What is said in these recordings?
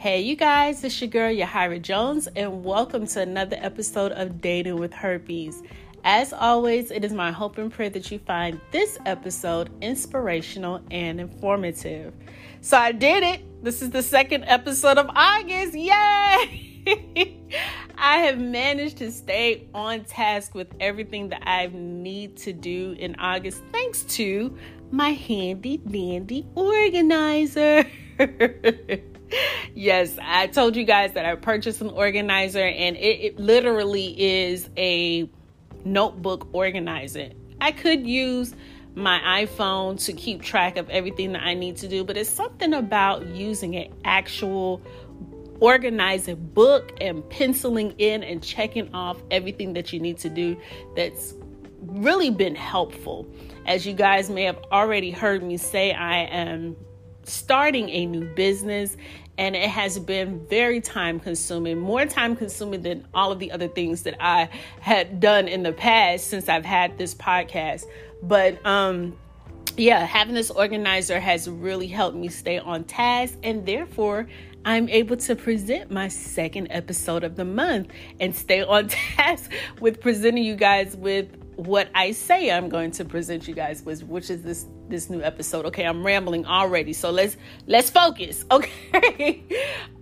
Hey, you guys, it's your girl, Yahira Jones, and welcome to another episode of Dating with Herpes. As always, it is my hope and prayer that you find this episode inspirational and informative. So, I did it. This is the second episode of August. Yay! I have managed to stay on task with everything that I need to do in August thanks to my handy dandy organizer. yes, I told you guys that I purchased an organizer and it, it literally is a notebook organizer. I could use my iPhone to keep track of everything that I need to do, but it's something about using an actual organizing book and penciling in and checking off everything that you need to do that's really been helpful. As you guys may have already heard me say, I am starting a new business and it has been very time consuming, more time consuming than all of the other things that I had done in the past since I've had this podcast. But um yeah, having this organizer has really helped me stay on task and therefore I'm able to present my second episode of the month and stay on task with presenting you guys with what I say I'm going to present you guys with, which is this this new episode. Okay, I'm rambling already, so let's let's focus. Okay.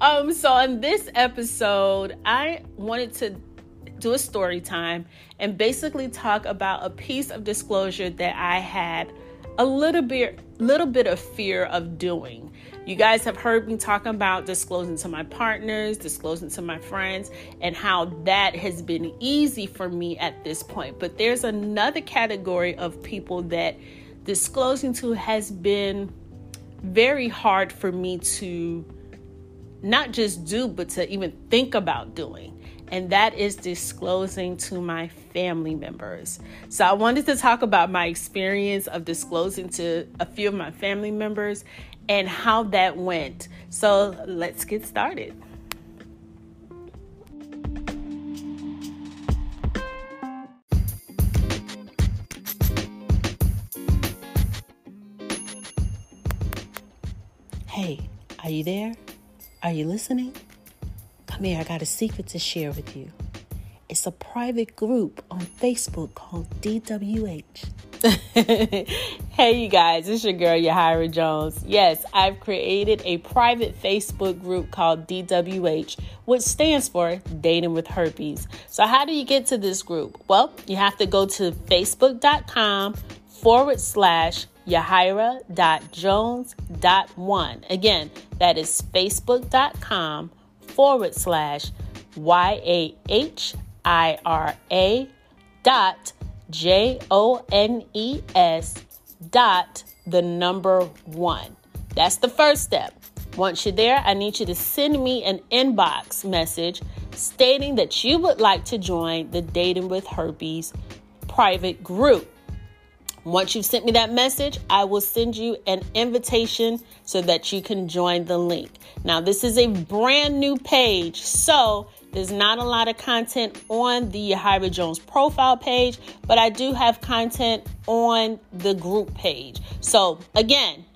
um. So on this episode, I wanted to do a story time and basically talk about a piece of disclosure that I had a little bit little bit of fear of doing. You guys have heard me talking about disclosing to my partners, disclosing to my friends, and how that has been easy for me at this point. But there's another category of people that disclosing to has been very hard for me to not just do, but to even think about doing and that is disclosing to my family members. So, I wanted to talk about my experience of disclosing to a few of my family members and how that went. So, let's get started. Hey, are you there? Are you listening? Come here, I got a secret to share with you. It's a private group on Facebook called DWH. hey, you guys, it's your girl, Yahira Jones. Yes, I've created a private Facebook group called DWH, which stands for Dating with Herpes. So, how do you get to this group? Well, you have to go to facebook.com forward slash Yahira.jones.1. Again, that is facebook.com forward slash Y A H I R A dot J O N E S dot the number one. That's the first step. Once you're there, I need you to send me an inbox message stating that you would like to join the Dating with Herpes private group. Once you've sent me that message, I will send you an invitation so that you can join the link. Now, this is a brand new page, so there's not a lot of content on the Yahira Jones profile page, but I do have content on the group page. So, again,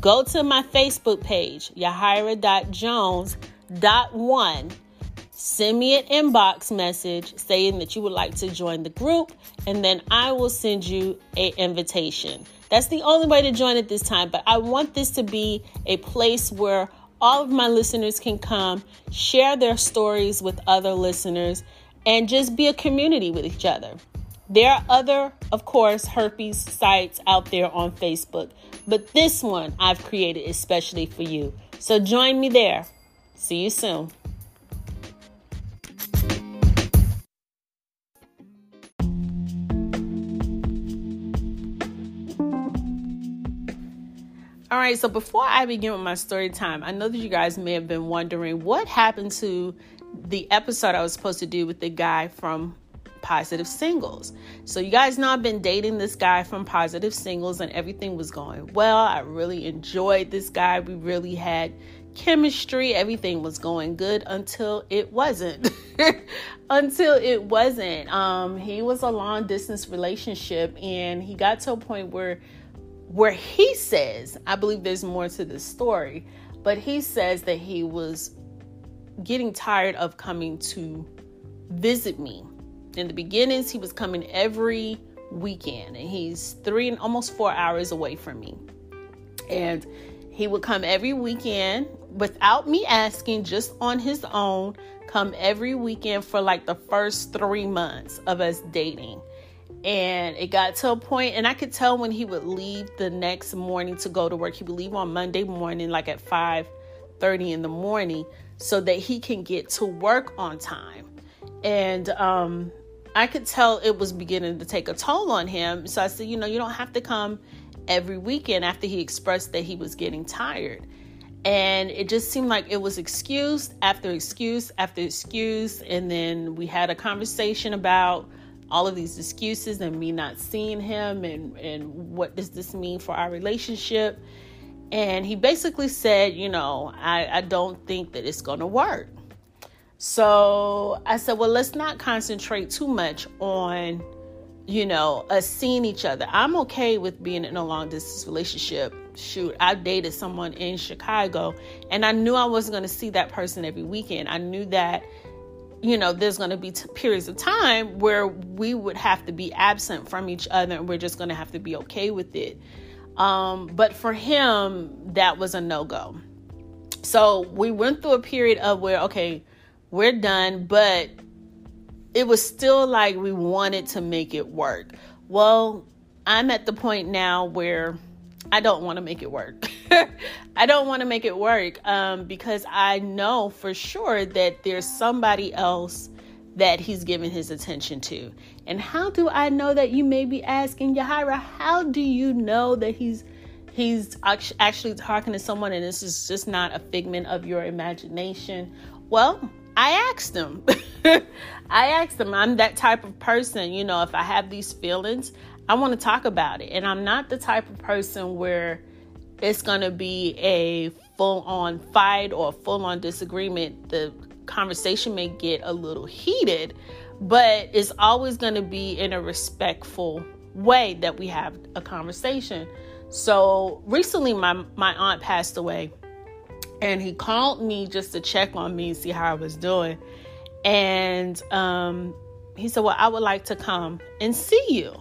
go to my Facebook page, yahira.jones.1 send me an inbox message saying that you would like to join the group and then I will send you an invitation. That's the only way to join at this time, but I want this to be a place where all of my listeners can come, share their stories with other listeners, and just be a community with each other. There are other, of course, herpes sites out there on Facebook, but this one I've created especially for you. So join me there. See you soon. All right, so before I begin with my story time, I know that you guys may have been wondering what happened to the episode I was supposed to do with the guy from Positive Singles. So, you guys know I've been dating this guy from Positive Singles and everything was going well. I really enjoyed this guy. We really had chemistry. Everything was going good until it wasn't. until it wasn't. Um, he was a long distance relationship and he got to a point where where he says, I believe there's more to the story. But he says that he was getting tired of coming to visit me. In the beginnings, he was coming every weekend, and he's three and almost four hours away from me. And he would come every weekend without me asking, just on his own, come every weekend for like the first three months of us dating. And it got to a point, and I could tell when he would leave the next morning to go to work. He would leave on Monday morning, like at 5 30 in the morning, so that he can get to work on time. And um, I could tell it was beginning to take a toll on him. So I said, you know, you don't have to come every weekend after he expressed that he was getting tired. And it just seemed like it was excuse after excuse after excuse. And then we had a conversation about all of these excuses and me not seeing him and, and what does this mean for our relationship. And he basically said, you know, I, I don't think that it's going to work. So I said, well, let's not concentrate too much on, you know, us seeing each other. I'm okay with being in a long distance relationship. Shoot, I dated someone in Chicago and I knew I wasn't going to see that person every weekend. I knew that, you know, there's going to be t- periods of time where we would have to be absent from each other and we're just going to have to be okay with it. Um, but for him, that was a no go. So we went through a period of where, okay, we're done, but it was still like we wanted to make it work. Well, I'm at the point now where I don't want to make it work. I don't want to make it work um, because I know for sure that there's somebody else that he's giving his attention to. And how do I know that you may be asking Yahira, how do you know that he's he's actually talking to someone and this is just not a figment of your imagination? Well, I asked him. I asked him, I'm that type of person, you know, if I have these feelings, I want to talk about it. And I'm not the type of person where it's going to be a full on fight or full on disagreement. The conversation may get a little heated, but it's always going to be in a respectful way that we have a conversation. So recently, my, my aunt passed away and he called me just to check on me and see how I was doing. And um, he said, Well, I would like to come and see you.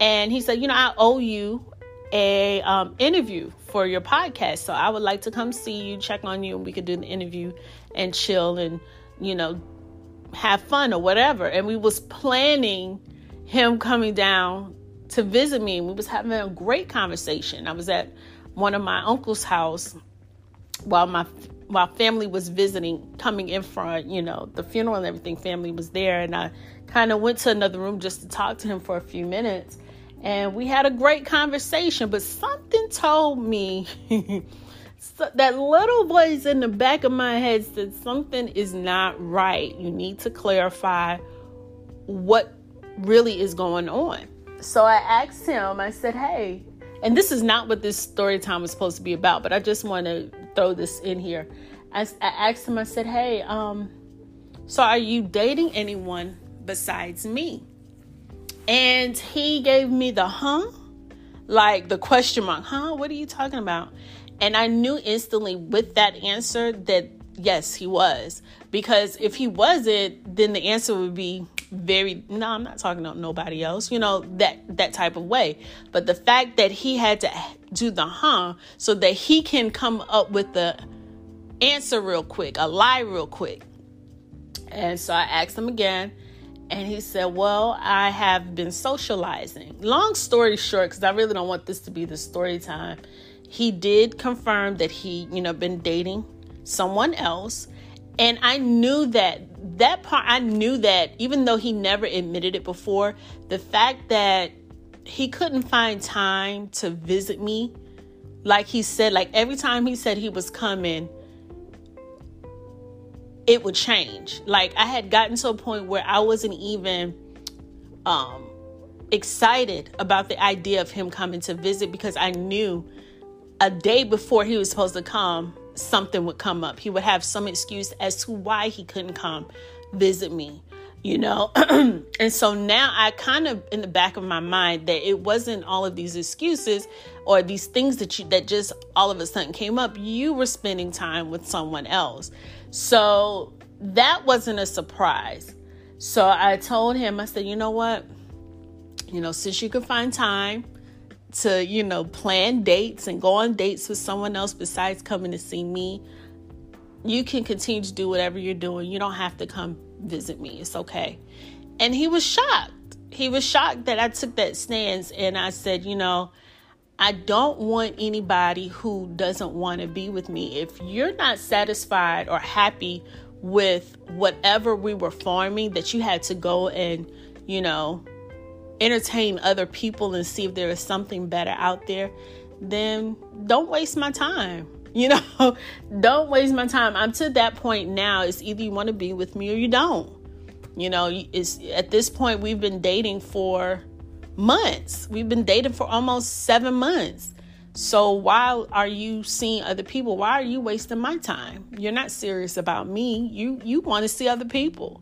And he said, You know, I owe you a um, interview for your podcast. So I would like to come see you, check on you, and we could do the interview and chill and, you know, have fun or whatever. And we was planning him coming down to visit me. and We was having a great conversation. I was at one of my uncle's house while my while family was visiting, coming in front, you know, the funeral and everything, family was there, and I kind of went to another room just to talk to him for a few minutes, and we had a great conversation. But something told me that little voice in the back of my head said something is not right. You need to clarify what really is going on. So I asked him. I said, "Hey." And this is not what this story time was supposed to be about, but I just want to throw this in here. I, I asked him, I said, Hey, um, so are you dating anyone besides me? And he gave me the huh, like the question mark, huh? What are you talking about? And I knew instantly with that answer that yes, he was. Because if he wasn't, then the answer would be very no, I'm not talking about nobody else, you know, that that type of way. But the fact that he had to do the huh so that he can come up with the answer real quick, a lie real quick. And so I asked him again, and he said, Well, I have been socializing. Long story short, because I really don't want this to be the story time, he did confirm that he, you know, been dating someone else. And I knew that that part, I knew that even though he never admitted it before, the fact that he couldn't find time to visit me, like he said, like every time he said he was coming, it would change. Like I had gotten to a point where I wasn't even um excited about the idea of him coming to visit because I knew a day before he was supposed to come, something would come up. He would have some excuse as to why he couldn't come visit me. you know and so now i kind of in the back of my mind that it wasn't all of these excuses or these things that you that just all of a sudden came up you were spending time with someone else so that wasn't a surprise so i told him i said you know what you know since you can find time to you know plan dates and go on dates with someone else besides coming to see me you can continue to do whatever you're doing you don't have to come visit me. It's okay. And he was shocked. He was shocked that I took that stance and I said, you know, I don't want anybody who doesn't want to be with me. If you're not satisfied or happy with whatever we were farming, that you had to go and, you know, entertain other people and see if there is something better out there, then don't waste my time. You know, don't waste my time. I'm to that point now. It's either you want to be with me or you don't. You know, it's at this point we've been dating for months. We've been dating for almost 7 months. So why are you seeing other people? Why are you wasting my time? You're not serious about me. You you want to see other people.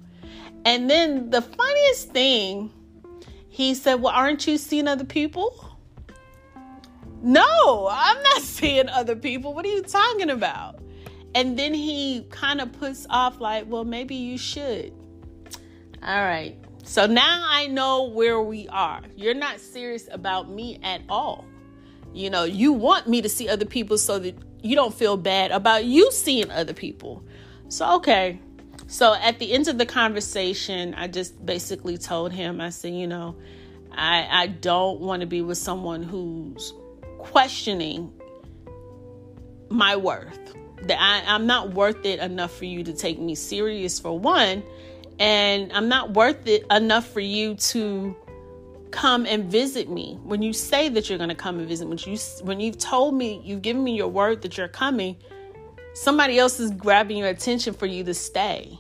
And then the funniest thing, he said, "Well, aren't you seeing other people?" No, I'm not seeing other people. What are you talking about? And then he kind of puts off, like, well, maybe you should. All right. So now I know where we are. You're not serious about me at all. You know, you want me to see other people so that you don't feel bad about you seeing other people. So, okay. So at the end of the conversation, I just basically told him, I said, you know, I, I don't want to be with someone who's questioning my worth. That I, I'm not worth it enough for you to take me serious, for one, and I'm not worth it enough for you to come and visit me. When you say that you're going to come and visit, when you when you've told me, you've given me your word that you're coming, somebody else is grabbing your attention for you to stay.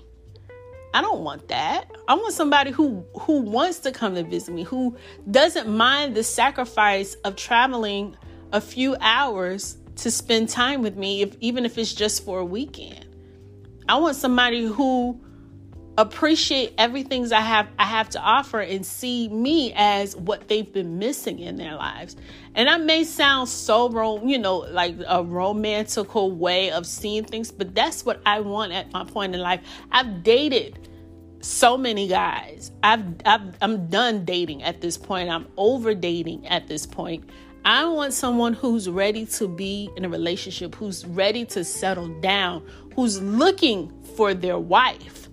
I don't want that. I want somebody who who wants to come to visit me, who doesn't mind the sacrifice of traveling a few hours to spend time with me, if, even if it's just for a weekend. I want somebody who appreciate everything I have I have to offer and see me as what they've been missing in their lives. And that may sound so you know, like a romantical way of seeing things, but that's what I want at my point in life. I've dated so many guys. I've, I've I'm done dating at this point. I'm over dating at this point. I want someone who's ready to be in a relationship, who's ready to settle down, who's looking for their wife.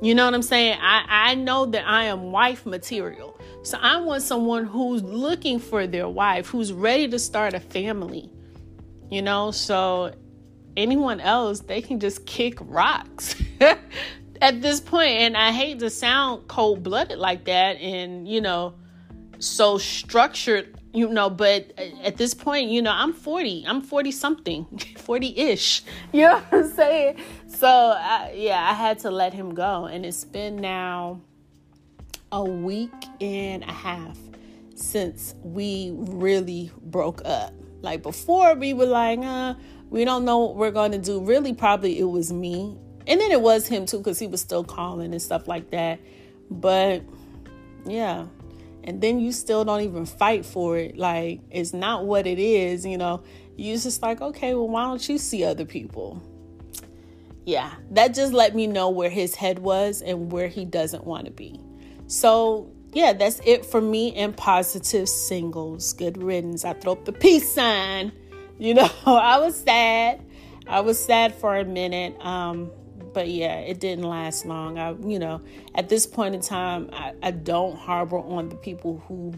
You know what I'm saying? I, I know that I am wife material. So I want someone who's looking for their wife, who's ready to start a family. You know, so anyone else, they can just kick rocks at this point. And I hate to sound cold blooded like that and, you know, so structured you know but at this point you know i'm 40 i'm 40 something 40-ish you know what i'm saying? So I, yeah i had to let him go and it's been now a week and a half since we really broke up. Like before we were like uh we don't know what we're going to do. Really probably it was me and then it was him too because he was still calling and stuff like that. But yeah and then you still don't even fight for it. Like it's not what it is you know. You just like okay well why don't you see other people? Yeah that just let me know where his head was and where he doesn't want to be. So yeah that's it for me and positive singles. Good riddance. I throw up the peace sign. You know i was sad. I was sad for a minute. Um but yeah, it didn't last long. I, you know, at this point in time, I, I don't harbor on the people who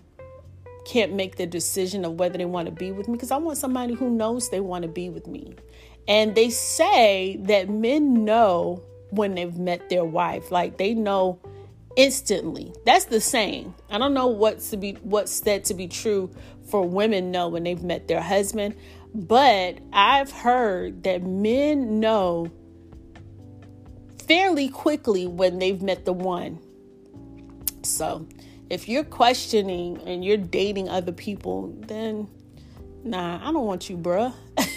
can't make the decision of whether they want to be with me because I want somebody who knows they want to be with me. And they say that men know when they've met their wife, like they know instantly. That's the same. I don't know what's to be what's said to be true for women know when they've met their husband, but I've heard that men know fairly quickly when they've met the one. So, if you're questioning and you're dating other people, then nah, I don't want you, bruh.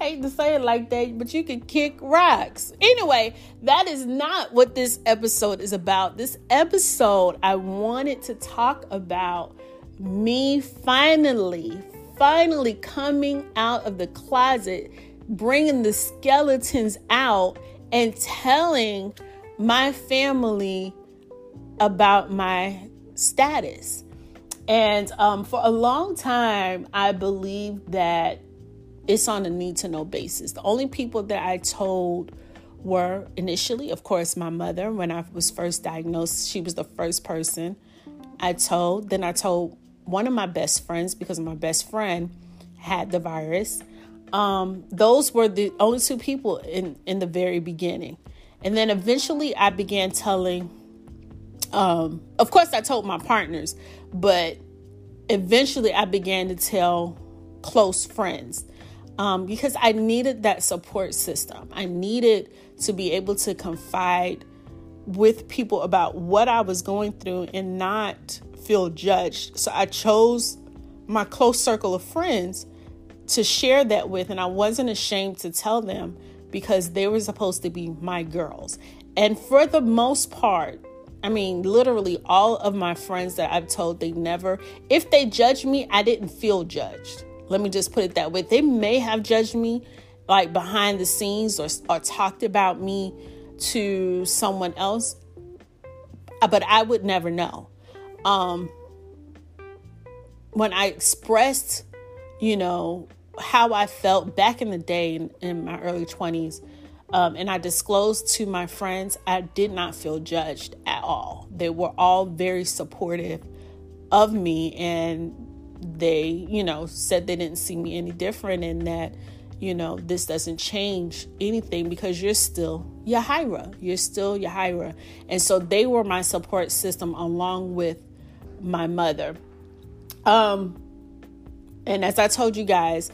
hate to say it like that, but you can kick rocks. Anyway, that is not what this episode is about. This episode, I wanted to talk about me finally, finally coming out of the closet, bringing the skeletons out, and telling my family about my status. And um, for a long time, I believed that it's on a need to know basis. The only people that I told were initially, of course, my mother. When I was first diagnosed, she was the first person I told. Then I told one of my best friends because my best friend had the virus. Um, those were the only two people in, in the very beginning. And then eventually I began telling, um, of course, I told my partners, but eventually I began to tell close friends um, because I needed that support system. I needed to be able to confide with people about what I was going through and not feel judged. So I chose my close circle of friends to share that with, and I wasn't ashamed to tell them because they were supposed to be my girls. And for the most part, I mean, literally all of my friends that I've told, they never, if they judged me, I didn't feel judged. Let me just put it that way. They may have judged me like behind the scenes or, or talked about me to someone else, uh, but I would never know. Um, when I expressed, you know, how I felt back in the day in, in my early 20s, um, and I disclosed to my friends, I did not feel judged at all. They were all very supportive of me and they, you know, said they didn't see me any different and that, you know, this doesn't change anything because you're still Yahira. You're still Yahira. And so they were my support system along with my mother. Um, and as I told you guys,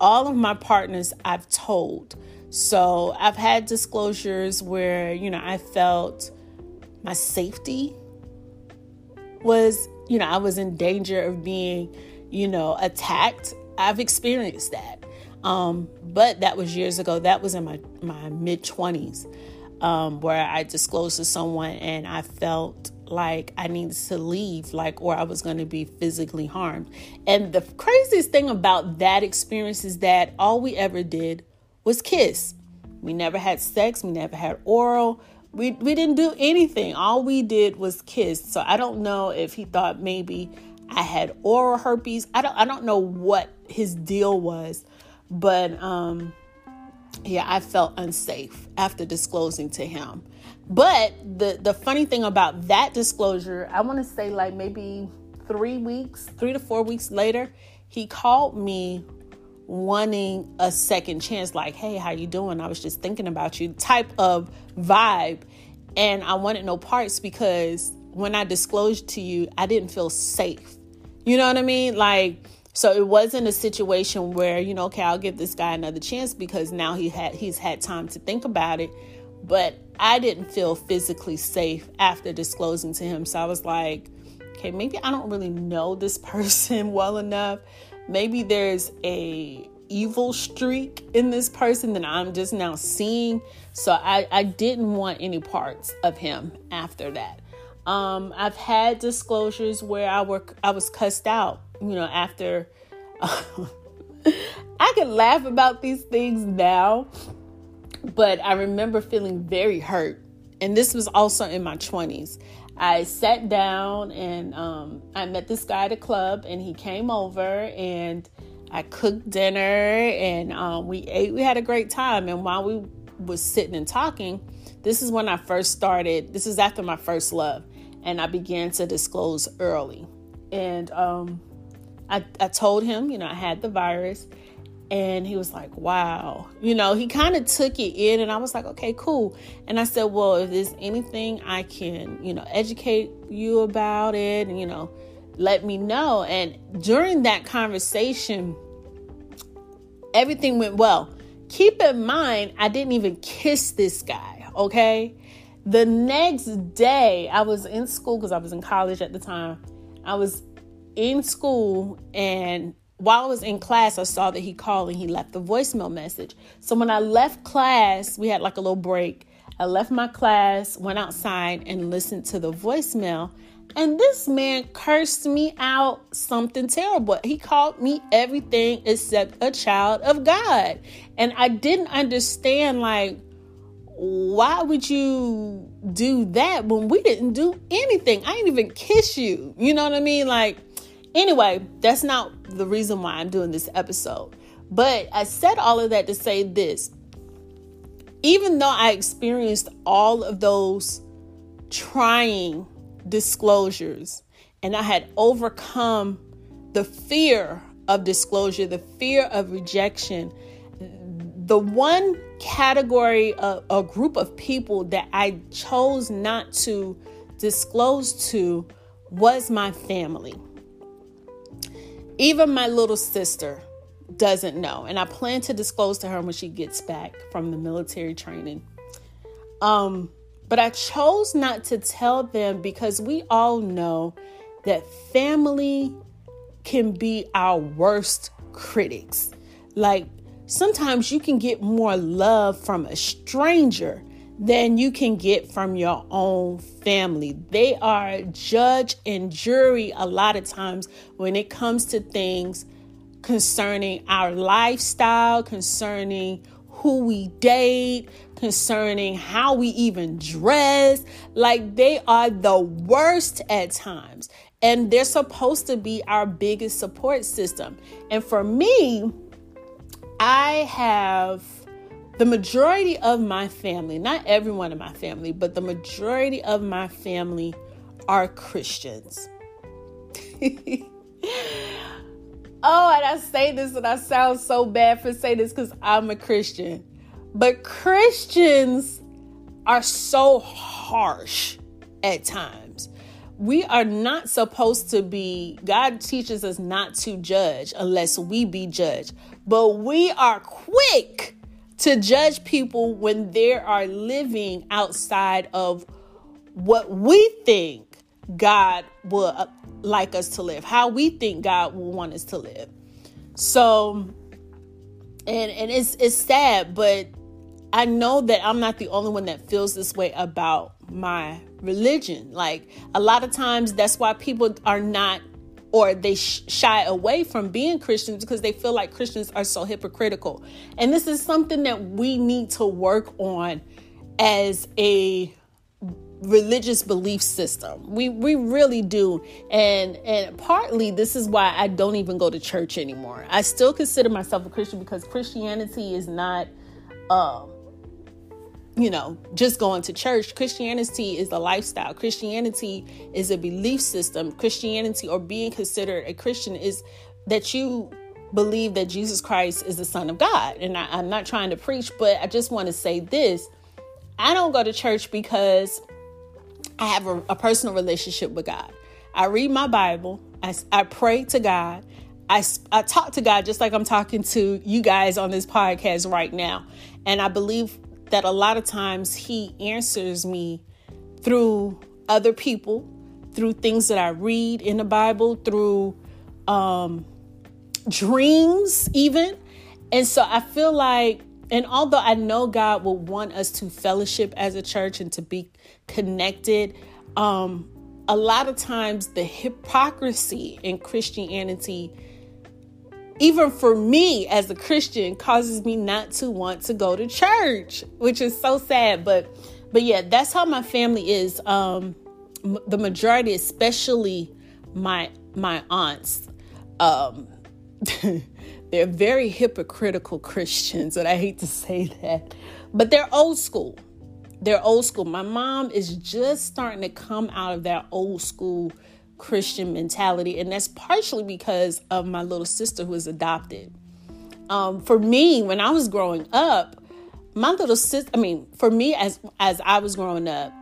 all of my partners I've told. So I've had disclosures where, you know, I felt my safety was you know, I was in danger of being, you know, attacked. I've experienced that. Um, but that was years ago. That was in my, my mid 20s, um, where I disclosed to someone and I felt like I needed to leave, like, or I was going to be physically harmed. And the craziest thing about that experience is that all we ever did was kiss. We never had sex, we never had oral, we we didn't do anything. All we did was kiss. So I don't know if he thought maybe I had oral herpes. I don't I don't know what his deal was, but um yeah, I felt unsafe after disclosing to him. But the the funny thing about that disclosure, I want to say like maybe 3 weeks, 3 to 4 weeks later, he called me wanting a second chance like hey how you doing? I was just thinking about you type of vibe. And i wanted no parts because when i disclosed to you i didn't feel safe. You know what i mean? Like so it wasn't a situation where you know okay i'll give this guy another chance because now he had he's had time to think about it but i didn't feel physically safe after disclosing to him so i was like okay maybe i don't really know this person well enough maybe there's a evil streak in this person that I'm just now seeing. So I, I didn't want any parts of him after that. Um, I've had disclosures where I work I was cussed out, you know, after I can laugh about these things now, but I remember feeling very hurt. And this was also in my 20s. I sat down and um, I met this guy at a club, and he came over and I cooked dinner and um, we ate. We had a great time. And while we was sitting and talking, this is when I first started. This is after my first love, and I began to disclose early. And um, I, I told him, you know, I had the virus, and he was like, wow. You know, he kind of took it in, and I was like, okay, cool. And I said, well, if there's anything I can, you know, educate you about it, you know, let me know. And during that conversation, everything went well. Keep in mind, I didn't even kiss this guy, okay? The next day, I was in school because I was in college at the time. I was in school and while I was in class, I saw that he called and he left a voicemail message. So when I left class, we had like a little break. I left my class, went outside, and listened to the voicemail. And this man cursed me out something terrible. He called me everything except a child of God. And I didn't understand, like, why would you do that when we didn't do anything? I didn't even kiss you. You know what I mean? Like, anyway, that's not the reason why I'm doing this episode. But I said all of that to say this. Even though I experienced all of those trying disclosures and I had overcome the fear of disclosure, the fear of rejection, the one category, of, a group of people that I chose not to disclose to was my family. Even my little sister doesn't know, and I plan to disclose to her when she gets back from the military training. Um, but I chose not to tell them because we all know that family can be our worst critics. Like sometimes you can get more love from a stranger than you can get from your own family. They are judge and jury a lot of times when it comes to things concerning our lifestyle, concerning who we date, concerning how we even dress. Like they are the worst at times. And they're supposed to be our biggest support system. And for me, I have the majority of my family, not everyone in my family, but the majority of my family are Christians. oh, and I say this and I sound so bad for saying this because I'm a Christian. But Christians are so harsh at times. We are not supposed to be, God teaches us not to judge unless we be judged. But we are quick to judge people when they are living outside of what we think God will uh, like us to live, how we think God will want us to live. So, and and it's it's sad, but I know that I'm not the only one that feels this way about my religion. Like a lot of times, that's why people are not or they shy away from being Christians because they feel like Christians are so hypocritical. And this is something that we need to work on as a religious belief system. We we really do. And and partly this is why I don't even go to church anymore. I still consider myself a Christian because Christianity is not um you know, just going to church. Christianity is a lifestyle. Christianity is a belief system. Christianity or being considered a Christian is that you believe that Jesus Christ is the Son of God. And I, am not trying to preach, but I just want to say this. I don't go to church because I have a, a personal relationship with God. I read my Bible, I, I pray to God, I, I talk to God just like I'm talking to you guys on this podcast right now. And I believe that a lot of times he answers me through other people, through things that I read in the Bible, through um, dreams, even. And so I feel like, and although I know God will want us to fellowship as a church and to be connected, um, a lot of times the hypocrisy in Christianity even for me as a Christian, causes me not to want to go to church, which is so sad. But, but yeah, that's how my family is. Um, m- the majority, especially my my aunts, um, they're very hypocritical Christians, and I hate to say that, but they're old school. They're old school. My mom is just starting to come out of that old school Christian mentality, and that's partially because of my little sister who is adopted. Um, for me, when I was growing up, my little sister, I mean, for me as as I was growing up,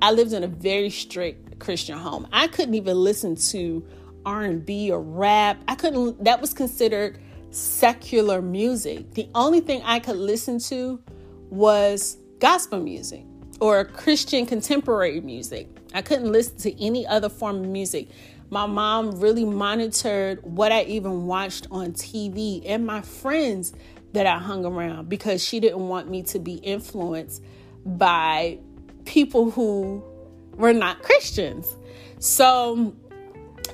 I lived in a very strict Christian home. I couldn't even listen to R&B or rap. I couldn't that was considered secular music. The only thing I could listen to was gospel music or Christian contemporary music. I couldn't listen to any other form of music. My mom really monitored what I even watched on TV and my friends that I hung around because she didn't want me to be influenced by people who were not Christians. So,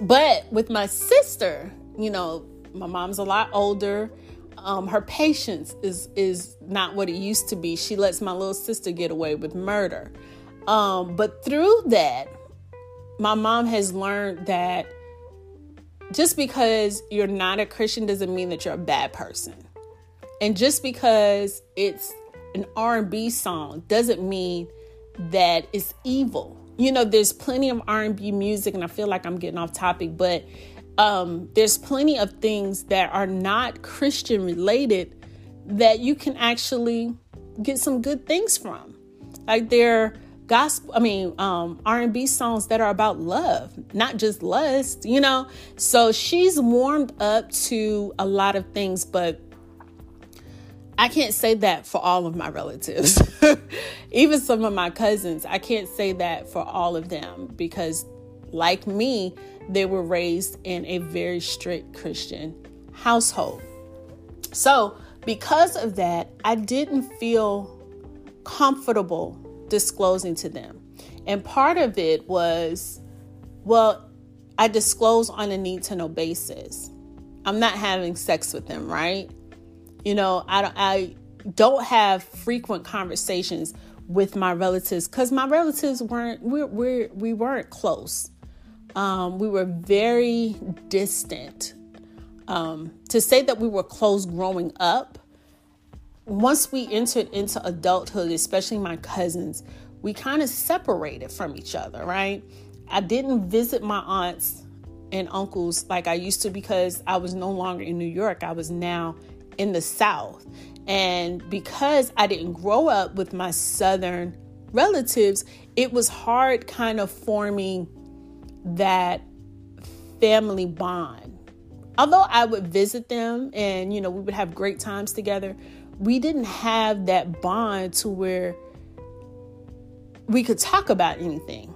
but with my sister, you know, my mom's a lot older. Um, her patience is is not what it used to be. She lets my little sister get away with murder. Um, but through that, my mom has learned that just because you're not a Christian doesn't mean that you're a bad person. And just because it's an R&B song doesn't mean that it's evil. You know, there's plenty of R&B music and I feel like I'm getting off topic, but um, there's plenty of things that are not Christian related that you can actually get some good things from. Like there gospel i mean um r&b songs that are about love not just lust you know? So she's warmed up to a lot of things but i can't say that for all of my relatives. Even some of my cousins i can't say that for all of them because like me they were raised in a very strict christian household. So because of that i didn't feel comfortable disclosing to them. And part of it was, well, I disclose on a need to know basis. I'm not having sex with them, right? You know, I don't, I don't have frequent conversations with my relatives because my relatives weren't we we we weren't close. Um, we were very distant. Um, to say that we were close growing up once we entered into adulthood, especially my cousins, we kind of separated from each other, right? I didn't visit my aunts and uncles like I used to because I was no longer in New York. I was now in the South. And because I didn't grow up with my Southern relatives, it was hard kind of forming that family bond. Although I would visit them and, you know, we would have great times together, we didn't have that bond to where we could talk about anything.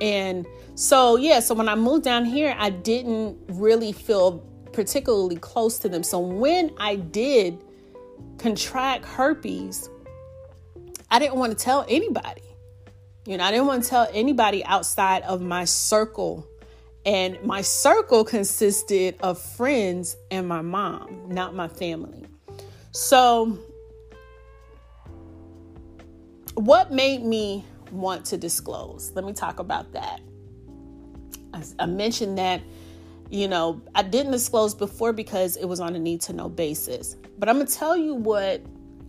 And so, yeah, so when I moved down here, I didn't really feel particularly close to them. So when I did contract herpes, I didn't want to tell anybody. You know, I didn't want to tell anybody outside of my circle. And my circle consisted of friends and my mom, not my family. So, what made me want to disclose? Let me talk about that. I, mentioned that, you know, I didn't disclose before because it was on a need to know basis. But I'm going to tell you what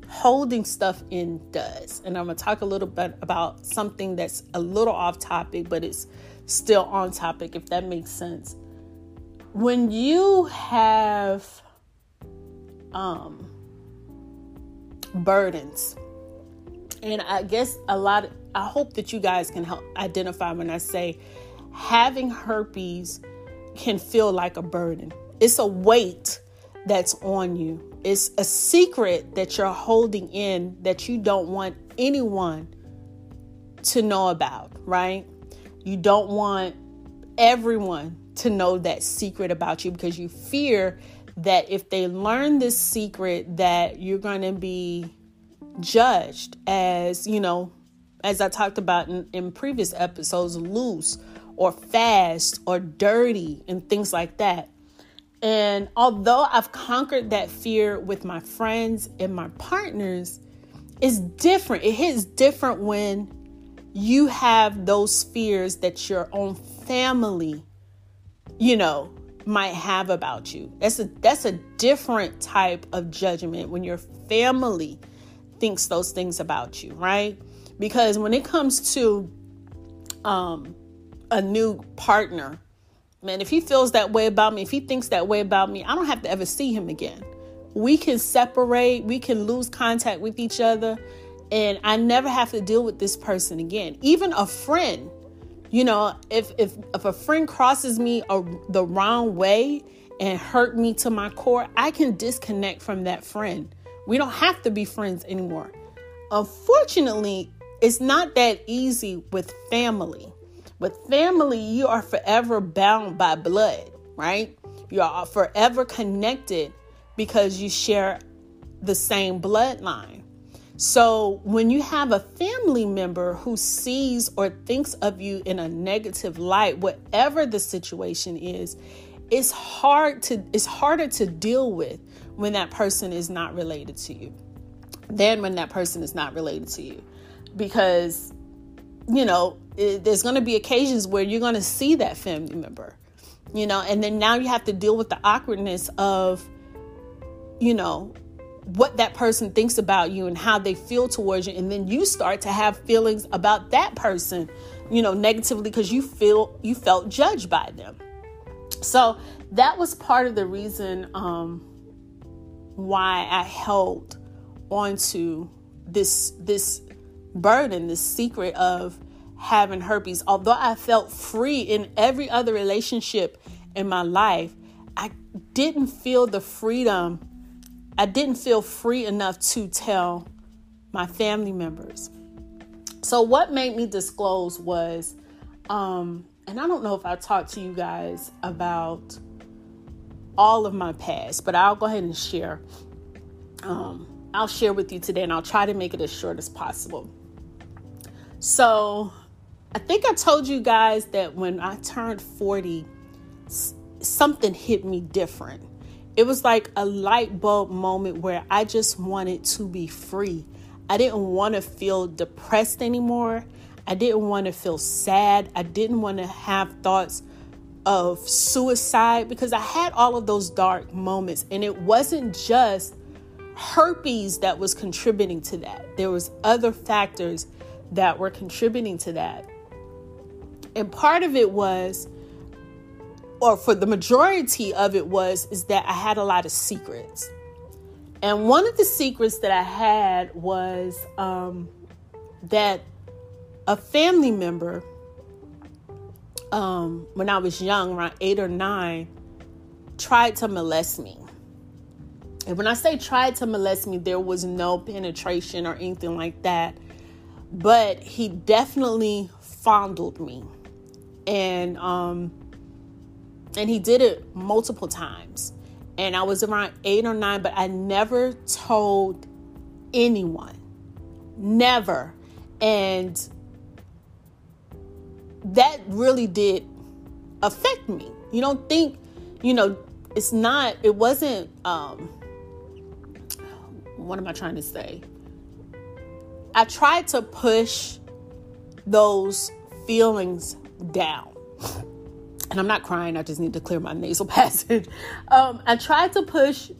holding stuff in does. And I'm going to talk a little bit about something that's a little off topic, but it's still on topic, if that makes sense. When you have um, burdens. And I guess a lot, of, I hope that you guys can help identify when I say having herpes can feel like a burden. It's a weight that's on you, it's a secret that you're holding in that you don't want anyone to know about, right? You don't want everyone to know that secret about you because you fear that if they learn this secret that you're going to be judged as you know as i talked about in, in previous episodes loose or fast or dirty and things like that. And although i've conquered that fear with my friends and my partners it's different. It hits different when you have those fears that your own family you know might have about you. That's a that's a different type of judgment when your family thinks those things about you, right? Because when it comes to um a new partner, man, if he feels that way about me, if he thinks that way about me, I don't have to ever see him again. We can separate, we can lose contact with each other, and I never have to deal with this person again. Even a friend you know, if if if a friend crosses me a, the wrong way and hurt me to my core, I can disconnect from that friend. We don't have to be friends anymore. Unfortunately, it's not that easy with family With family, you are forever bound by blood, right? You are forever connected because you share the same bloodline. So when you have a family member who sees or thinks of you in a negative light, whatever the situation is, it's hard to it's harder to deal with when that person is not related to you than when that person is not related to you. Because you know it, there's going to be occasions where you're going to see that family member you know and then now you have to deal with the awkwardness of you know what that person thinks about you and how they feel towards you and then you start to have feelings about that person you know negatively because you feel you felt judged by them so that was part of the reason um, why I held onto this this burden, this secret of having herpes. Although I felt free in every other relationship in my life, I didn't feel the freedom. I didn't feel free enough to tell my family members. So what made me disclose was um and I don't know if I talked to you guys about all of my past, but I'll go ahead and share. Um, I'll share with you today and I'll try to make it as short as possible. So, I think I told you guys that when I turned 40, something hit me different. It was like a light bulb moment where I just wanted to be free. I didn't want to feel depressed anymore. I didn't want to feel sad. I didn't want to have thoughts of suicide because I had all of those dark moments and it wasn't just herpes that was contributing to that. There was other factors that were contributing to that. And part of it was or for the majority of it was is that I had a lot of secrets. And one of the secrets that I had was um, that a family member um, when I was young, around eight or nine, tried to molest me. And when I say tried to molest me, there was no penetration or anything like that. But he definitely fondled me. And um and he did it multiple times. And I was around eight or nine, but I never told anyone. Never. And that really did affect me. You don't think, you know, it's not, it wasn't, um, what am I trying to say? I tried to push those feelings down. And I'm not crying, I just need to clear my nasal passage. Um, I tried to push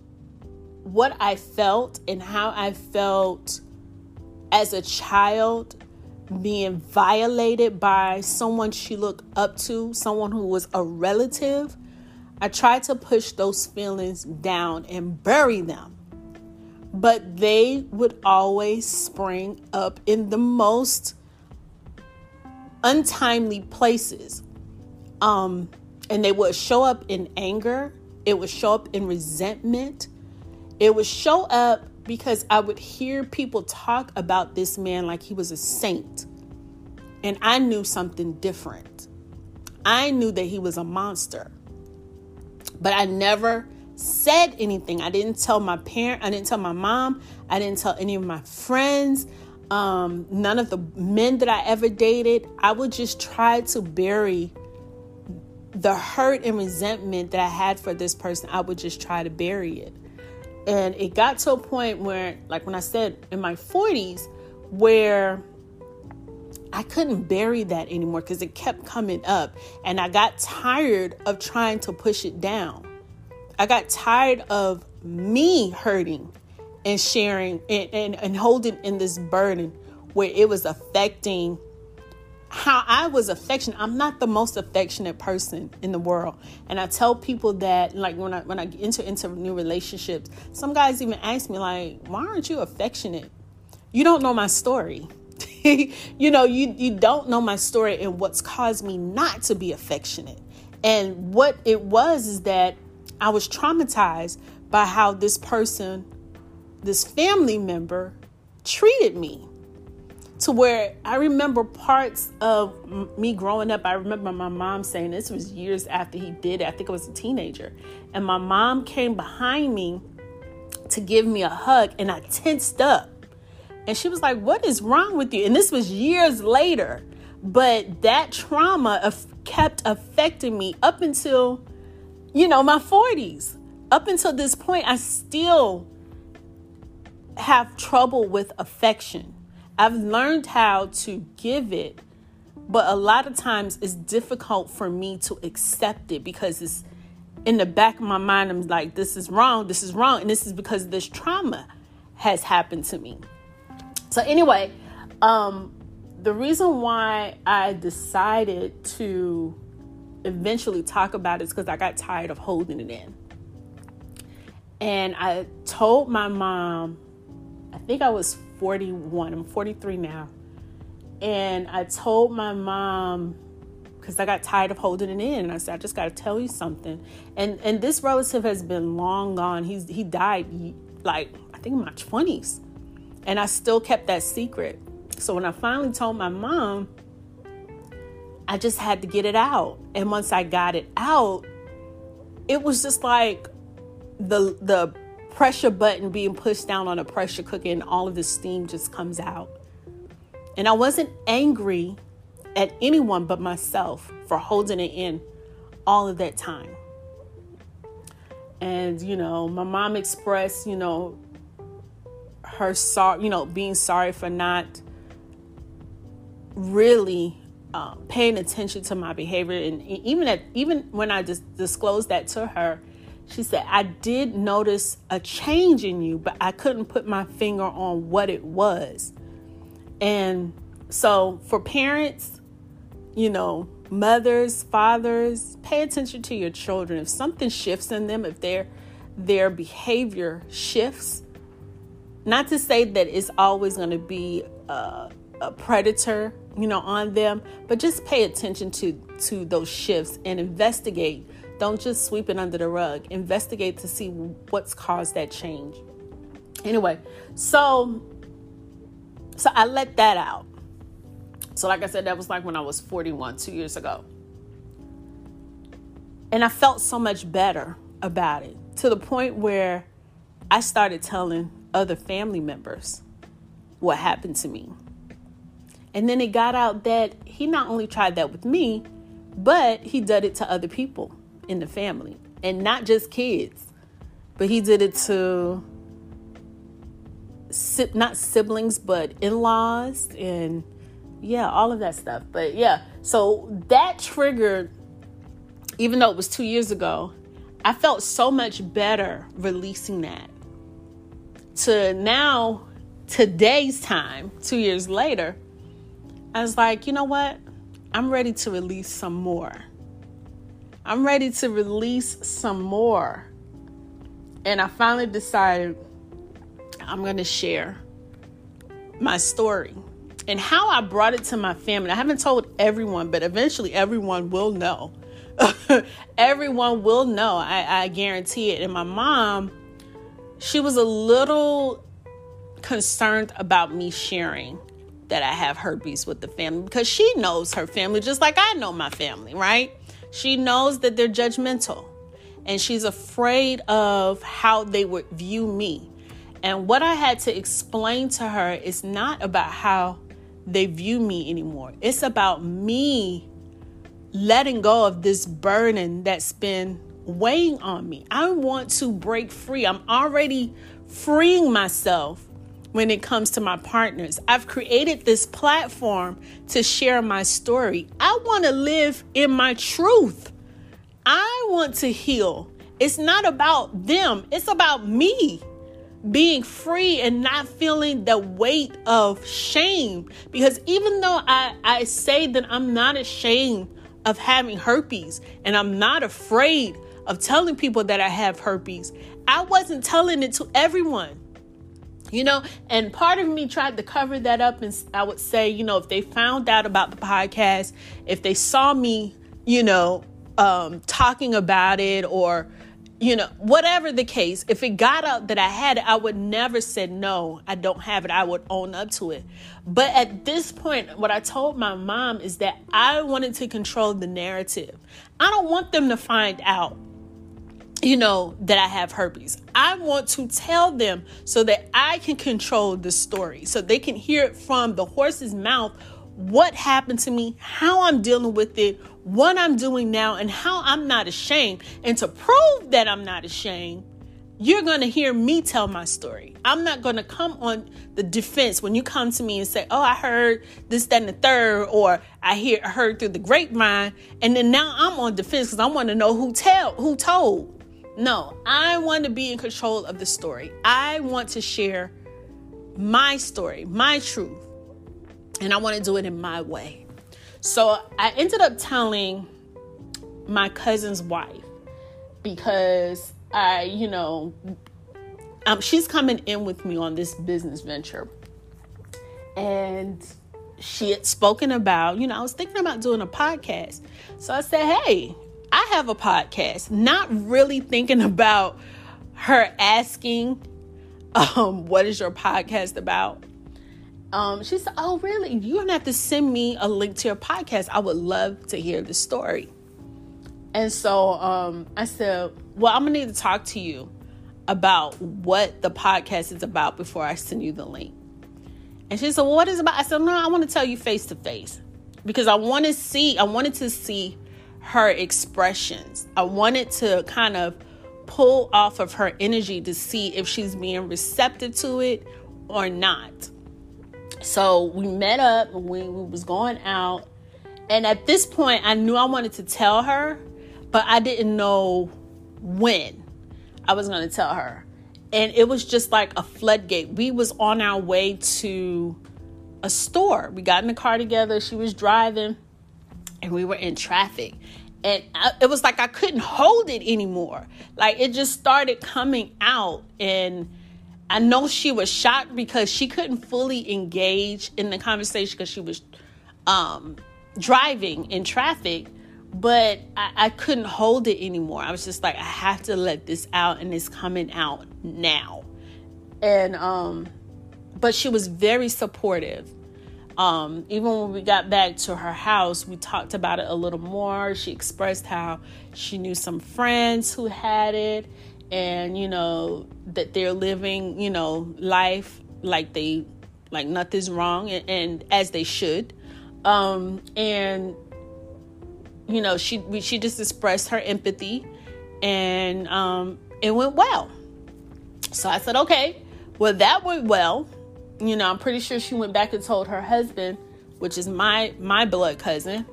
what I felt and how I felt as a child being violated by someone she looked up to, someone who was a relative, I tried to push those feelings down and bury them. But they would always spring up in the most untimely places. Um, and they would show up in anger, it would show up in resentment, it would show up because I would hear people talk about this man like he was a saint. And I knew something different. I knew that he was a monster. But I never said anything. I didn't tell my parent, I didn't tell my mom, I didn't tell any of my friends, um, none of the men that I ever dated. I would just try to bury the hurt and resentment that I had for this person. I would just try to bury it. And it got to a point where, like when I said in my 40s, where I couldn't bury that anymore because it kept coming up. And I got tired of trying to push it down. I got tired of me hurting and sharing and, and, and holding in this burden where it was affecting how I was affectionate. I'm not the most affectionate person in the world. And I tell people that like when I when I enter into new relationships, some guys even ask me like, "Why aren't you affectionate?" You don't know my story. you know, you you don't know my story and what's caused me not to be affectionate. And what it was is that I was traumatized by how this person, this family member treated me. To where I remember parts of me growing up. I remember my mom saying this was years after he did it. I think I was a teenager. And my mom came behind me to give me a hug, and I tensed up. And she was like, What is wrong with you? And this was years later. But that trauma kept affecting me up until, you know, my 40s. Up until this point, I still have trouble with affection. I've learned how to give it, but a lot of times it's difficult for me to accept it because it's in the back of my mind. I'm like, this is wrong, this is wrong. And this is because this trauma has happened to me. So, anyway, um, the reason why I decided to eventually talk about it is because I got tired of holding it in. And I told my mom, I think I was 41, I'm 43 now. And I told my mom, because I got tired of holding it in. And I said, I just got to tell you something. And and this relative has been long gone. He's he died like I think in my 20s, and I still kept that secret. So when I finally told my mom, I just had to get it out. And once I got it out, it was just like the the pressure button being pushed down on a pressure cooker and all of the steam just comes out. And I wasn't angry at anyone but myself for holding it in all of that time. And, you know, my mom expressed, you know, her sorry, you know, being sorry for not really uh, paying attention to my behavior. And even at, even when I just disclosed that to her, she said, I did notice a change in you, but I couldn't put my finger on what it was. And so, for parents, you know, mothers, fathers, pay attention to your children. If something shifts in them, if their their behavior shifts, not to say that it's always going to be a, a predator, you know, on them, but just pay attention to to those shifts and investigate don't just sweep it under the rug. Investigate to see what's caused that change. Anyway, so so I let that out. So like I said that was like when I was 41 2 years ago. And I felt so much better about it to the point where I started telling other family members what happened to me. And then it got out that he not only tried that with me, but he did it to other people in the family and not just kids, but he did it to not siblings, but in laws and yeah, all of that stuff. But yeah, so that triggered, even though it was two years ago, I felt so much better releasing that. To now, today's time, two years later, I was like, you know what? I'm ready to release some more. I'm ready to release some more. And I finally decided I'm going to share my story and how I brought it to my family. I haven't told everyone, but eventually everyone will know. everyone will know. I, I guarantee it. And my mom, she was a little concerned about me sharing that I have herpes with the family because she knows her family just like I know my family, right? She knows that they're judgmental and she's afraid of how they would view me. And what I had to explain to her is not about how they view me anymore, it's about me letting go of this burden that's been weighing on me. I want to break free. I'm already freeing myself when it comes to my partners. I've created this platform to share my story. I want to live in my truth. I want to heal. It's not about them, it's about me being free and not feeling the weight of shame. Because even though I, I say that I'm not ashamed of having herpes and I'm not afraid of telling people that I have herpes, I wasn't telling it to everyone you know and part of me tried to cover that up and i would say you know if they found out about the podcast if they saw me you know um, talking about it or you know, whatever the case, if it got out that I had it, I would never said no, I don't have it. I would own up to it. But at this point, what I told my mom is that I wanted to control the narrative. I don't want them to find out, you know, that I have herpes. I want to tell them so that I can control the story, so they can hear it from the horse's mouth what happened to me, how I'm dealing with it, what I'm doing now, and how I'm not ashamed. And to prove that I'm not ashamed, you're going to hear me tell my story. I'm not going to come on the defense when you come to me and say, "Oh, I heard this, that, and the third, or I hear heard through the grapevine," and then now I'm on defense because I want to know who tell, who told. No, I want to be in control of the story. I want to share my story, my truth and I want to do it in my way. So I ended up telling my cousin's wife because I, you know, um, she's coming in with me on this business venture. And she had spoken about, you know, I was thinking about doing a podcast. So I said, hey, I have a podcast, not really thinking about her asking, um, what is your podcast about? um, she said, Oh, really? You're to have to send me a link to your podcast. I would love to hear the story. And so um, I said, Well, I'm to need to talk to you about what the podcast is about before I send you the link. And she said, Well, what is about? I said, No, I want to tell you face to face because I want to see, I wanted to see her expressions. I wanted to kind of pull off of her energy to see if she's being receptive to it or not. So we met up we, we was going out. And at this point, I knew I wanted to tell her, but I didn't know when I was going to tell her. And it was just like a floodgate. We was on our way to a store. We got in the car together. She was driving, and we were in traffic. And I, it was like I couldn't hold it anymore. Like it just started coming out and I know she was shocked because she couldn't fully engage in the conversation because she was um, driving in traffic, but I, I, couldn't hold it anymore. I was just like, I have to let this out, and it's coming out now. And um, but she was very supportive. Um, even when we got back to her house, we talked about it a little more. She expressed how she knew some friends who had it and you know that they're living you know life like they like nothing's wrong and, and as they should. Um and you know she she just expressed her empathy and um it went well. So i said okay well that went well you know i'm pretty sure she went back and told her husband which is my my blood cousin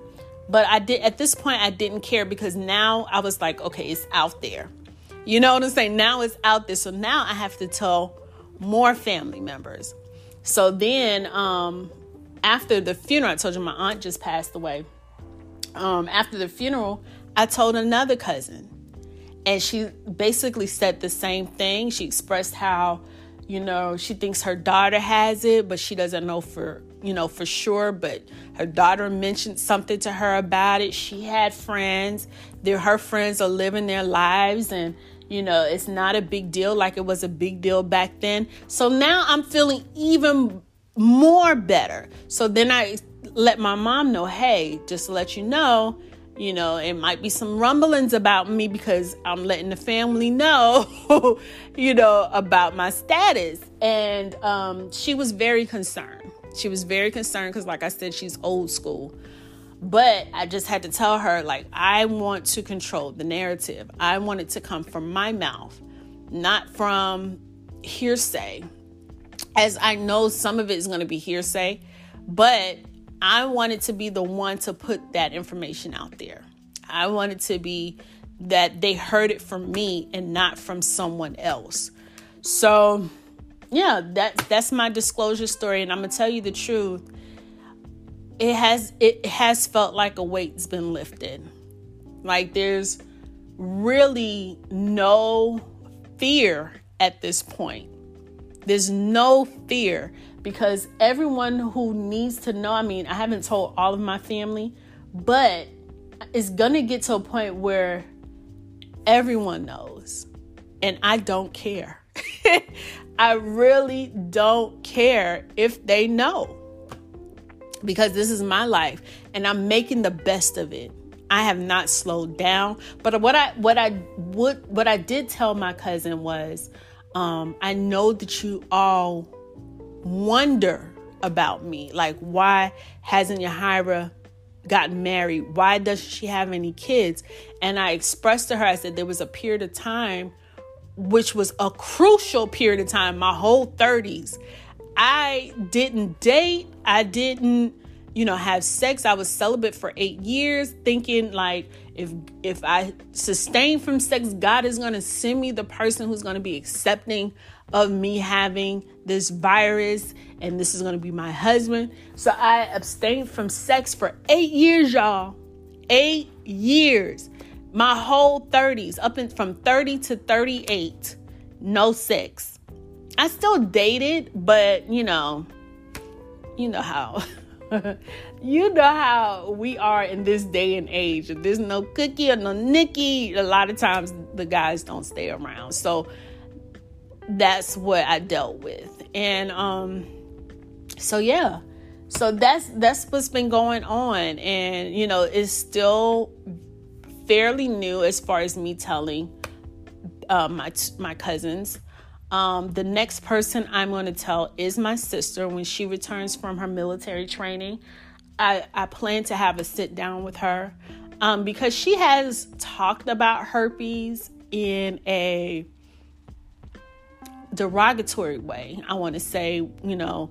but i did at this point i didn't care because now i was like okay it's out there you know what I'm saying? Now it's out there. So now I have to tell more family members. So then, um, after the funeral, I told you my aunt just passed away. Um, after the funeral, I told another cousin, and she basically said the same thing. She expressed how, you know, she thinks her daughter has it, but she doesn't know for you know, for sure, but her daughter mentioned something to her about it. She had friends. They're, her friends are living their lives and you know, it's not a big deal like it was a big deal back then. So now I'm feeling even more better. So then I let my mom know, hey, just to let you know, you know, it might be some rumblings about me because I'm letting the family know, you know, about my status. And um, she was very concerned. She was very concerned because, like I said, she's old school. But I just had to tell her, like, I want to control the narrative. I want it to come from my mouth, not from hearsay. As I know some of it is going to be hearsay, but I wanted to be the one to put that information out there. I wanted to be that they heard it from me and not from someone else. So, yeah, that that's my disclosure story, and I'm gonna tell you the truth. It has it has felt like a weight's been lifted. Like there's really no fear at this point. There's no fear because everyone who needs to know, I mean, I haven't told all of my family, but it's gonna get to a point where everyone knows And I don't care. I really don't care if they know because this is my life and I'm making the best of it. I have not slowed down. But what I what I would what I did tell my cousin was um, I know that you all wonder about me. Like why hasn't Yahira gotten married? Why doesn't she have any kids? And I expressed to her, I said there was a period of time which was a crucial period of time, my whole 30s. I didn't date. I didn't, you know, have sex. I was celibate for 8 years thinking like if if I sustain from sex, God is to send me the person who's to be accepting of me having this virus and this is going to be my husband. So I abstained from sex for 8 years, y'all. 8 years. My whole 30s up in from 30 to 38, no sex. I still dated, but you know, you know how you know how we are in this day and age. If there's no cookie or no Nikki, a lot of times the guys don't stay around. So that's what I dealt with. And um so yeah. So that's that's what's been going on and you know, it's still fairly new as far as me telling uh, my my cousins um, the next person I'm going to tell is my sister when she returns from her military training. I, I plan to have a sit down with her um, because she has talked about herpes in a derogatory way. I want to say, you know,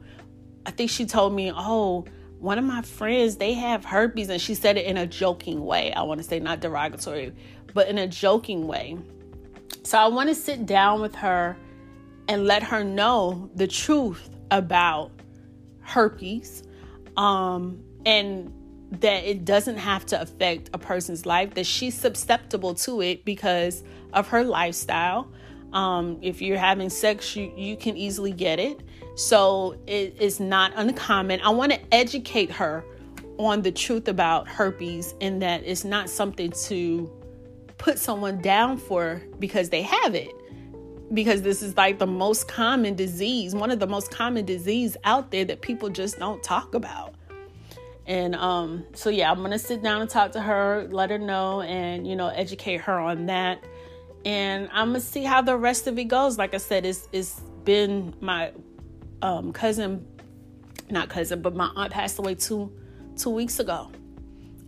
I think she told me, oh, one of my friends, they have herpes. And she said it in a joking way. I want to say not derogatory, but in a joking way. So I want to sit down with her and let her know the truth about herpes um, and that it doesn't have to affect a person's life, that she's susceptible to it because of her lifestyle. Um, if you're having sex, you, you can easily get it. So it is not uncommon. I want to educate her on the truth about herpes and that it's not something to put someone down for because they have it because this is like the most common disease, one of the most common disease out there that people just don't talk about. And um, so yeah, I'm gonna sit down and talk to her, let her know, and you know, educate her on that. And I'm gonna see how the rest of it goes. Like I said, it's it's been my um, cousin, not cousin, but my aunt passed away two two weeks ago,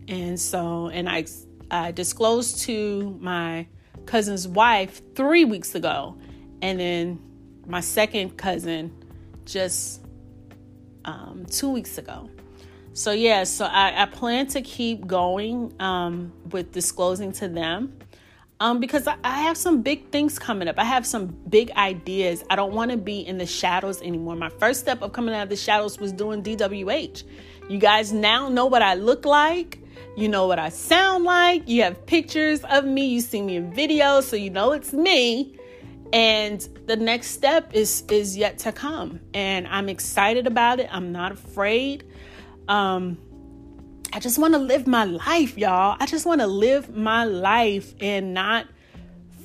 and so and I I disclosed to my cousin's wife three weeks ago and then my second cousin just um, two weeks ago. So yeah, so I, I plan to keep going um, with disclosing to them um, because I, I have some big things coming up. I have some big ideas. I don't want to be in the shadows anymore. My first step of coming out of the shadows was doing DWH. You guys now know what I look like. You know what I sound like. You have pictures of me. You see me in videos, so you know it's me and the next step is is yet to come and i'm excited about it i'm not afraid um i just want to live my life y'all. I just want to live my life and not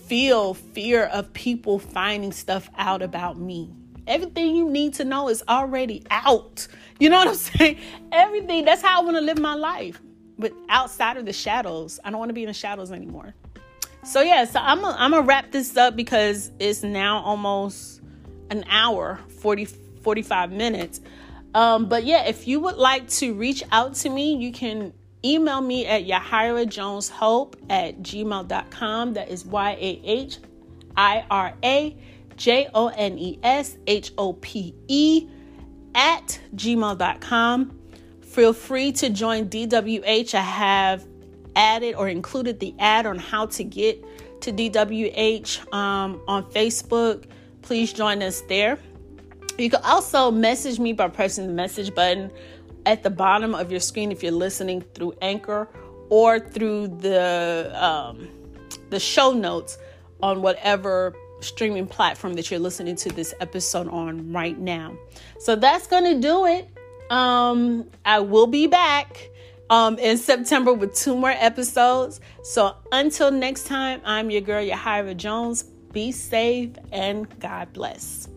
feel fear of people finding stuff out about me. Everything you need to know is already out. You know what i'm saying? Everything that's how i want to live my life but outside of the shadows. I don't want to be in the shadows anymore. So yeah, so I'm a, I'm gonna wrap this up because it's now almost an hour, 40 45 minutes. Um, but yeah, if you would like to reach out to me, you can email me at Yahira Jones Hope at gmail.com. That is Y A H I R A J O N E S H O P E at gmail.com. Feel free to join DWH. I have added or included the ad on how to get to DWH um, on Facebook. Please join us there. You can also message me by pressing the message button at the bottom of your screen if you're listening through Anchor or through the um, the show notes on whatever streaming platform that you're listening to this episode on right now. So that's going to do it. Um, I will be back um, in September with two more episodes. So until next time, I'm your girl, Yahira Jones. Be Be safe and God bless.